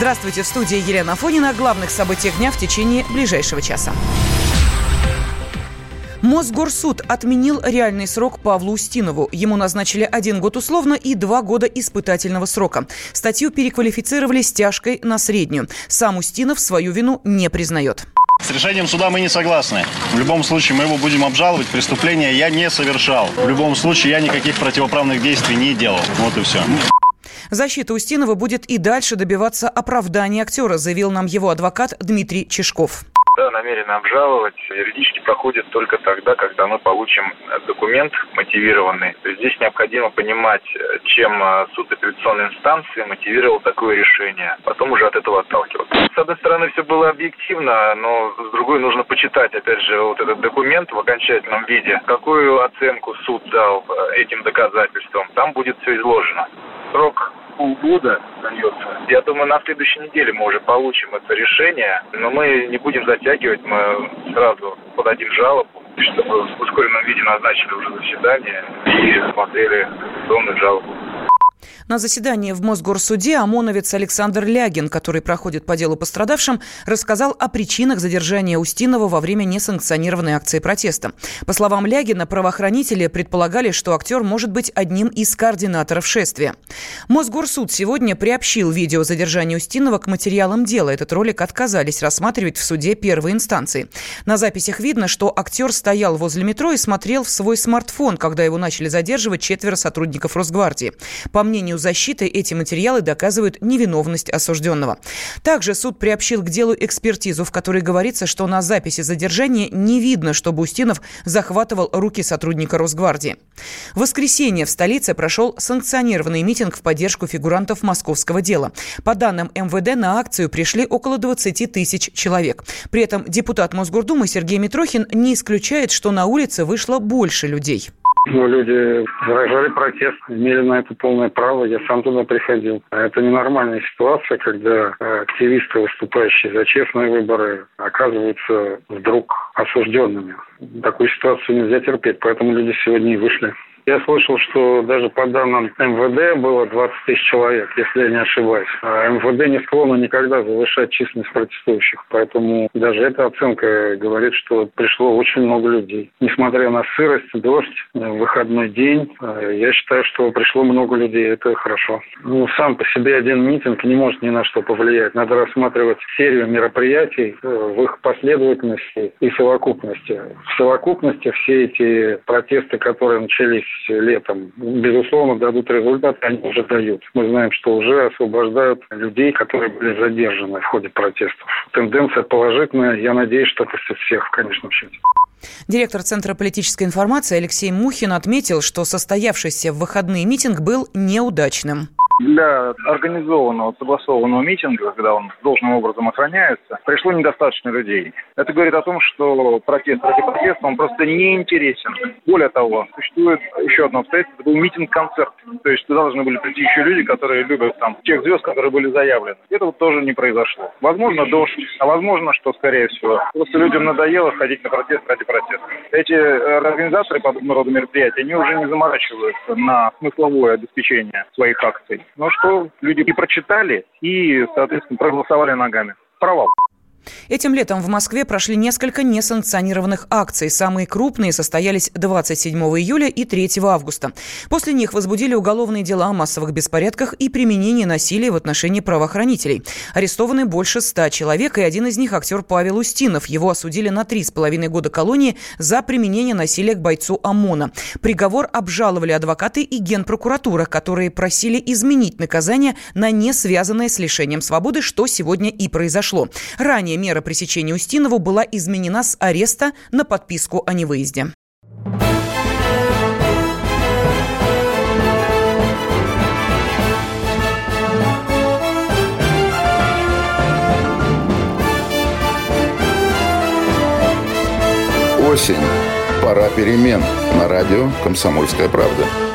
Здравствуйте, в студии Елена Фонина. О главных событиях дня в течение ближайшего часа. Мосгорсуд отменил реальный срок Павлу Устинову. Ему назначили один год условно и два года испытательного срока. Статью переквалифицировали с тяжкой на среднюю. Сам Устинов свою вину не признает. С решением суда мы не согласны. В любом случае мы его будем обжаловать. Преступление я не совершал. В любом случае я никаких противоправных действий не делал. Вот и все. Защита Устинова будет и дальше добиваться оправдания актера, заявил нам его адвокат Дмитрий Чешков да, намерены обжаловать, юридически проходит только тогда, когда мы получим документ мотивированный. Здесь необходимо понимать, чем э, суд апелляционной инстанции мотивировал такое решение. Потом уже от этого отталкиваться. С одной стороны, все было объективно, но с другой нужно почитать, опять же, вот этот документ в окончательном виде. Какую оценку суд дал э, этим доказательствам. Там будет все изложено. Срок полгода дается. Я думаю, на следующей неделе мы уже получим это решение, но мы не будем затягивать, мы сразу подадим жалобу, чтобы в ускоренном виде назначили уже заседание и смотрели данную жалобу. На заседании в Мосгорсуде ОМОНовец Александр Лягин, который проходит по делу пострадавшим, рассказал о причинах задержания Устинова во время несанкционированной акции протеста. По словам Лягина, правоохранители предполагали, что актер может быть одним из координаторов шествия. Мосгорсуд сегодня приобщил видео задержания Устинова к материалам дела. Этот ролик отказались рассматривать в суде первой инстанции. На записях видно, что актер стоял возле метро и смотрел в свой смартфон, когда его начали задерживать четверо сотрудников Росгвардии. По мнению защиты эти материалы доказывают невиновность осужденного. Также суд приобщил к делу экспертизу, в которой говорится, что на записи задержания не видно, что Бустинов захватывал руки сотрудника Росгвардии. В воскресенье в столице прошел санкционированный митинг в поддержку фигурантов московского дела. По данным МВД, на акцию пришли около 20 тысяч человек. При этом депутат Мосгордумы Сергей Митрохин не исключает, что на улице вышло больше людей. Ну, люди выражали протест, имели на это полное право, я сам туда приходил. А это ненормальная ситуация, когда активисты, выступающие за честные выборы, оказываются вдруг осужденными. Такую ситуацию нельзя терпеть, поэтому люди сегодня и вышли. Я слышал, что даже по данным МВД было 20 тысяч человек, если я не ошибаюсь. А МВД не склонно никогда завышать численность протестующих. Поэтому даже эта оценка говорит, что пришло очень много людей. Несмотря на сырость, дождь, выходной день, э, я считаю, что пришло много людей. Это хорошо. Ну, сам по себе один митинг не может ни на что повлиять. Надо рассматривать серию мероприятий э, в их последовательности и совокупности. В совокупности все эти протесты, которые начались летом, безусловно, дадут результат, они уже дают. Мы знаем, что уже освобождают людей, которые были задержаны в ходе протестов. Тенденция положительная. Я надеюсь, что это всех в конечном счете. Директор Центра политической информации Алексей Мухин отметил, что состоявшийся в выходные митинг был неудачным для организованного, согласованного митинга, когда он должным образом охраняется, пришло недостаточно людей. Это говорит о том, что протест против протеста, он просто не интересен. Более того, существует еще одно обстоятельство, это был митинг-концерт. То есть туда должны были прийти еще люди, которые любят там тех звезд, которые были заявлены. Это вот тоже не произошло. Возможно, дождь, а возможно, что, скорее всего, просто людям надоело ходить на протест ради протеста. Эти э, организаторы подобного рода мероприятий, они уже не заморачиваются на смысловое обеспечение своих акций. Но что люди и прочитали, и, соответственно, проголосовали ногами. Провал. Этим летом в Москве прошли несколько несанкционированных акций. Самые крупные состоялись 27 июля и 3 августа. После них возбудили уголовные дела о массовых беспорядках и применении насилия в отношении правоохранителей. Арестованы больше ста человек, и один из них актер Павел Устинов. Его осудили на три с половиной года колонии за применение насилия к бойцу ОМОНа. Приговор обжаловали адвокаты и генпрокуратура, которые просили изменить наказание на не связанное с лишением свободы, что сегодня и произошло. Ранее Ранее мера пресечения Устинову была изменена с ареста на подписку о невыезде. Осень. Пора перемен. На радио «Комсомольская правда».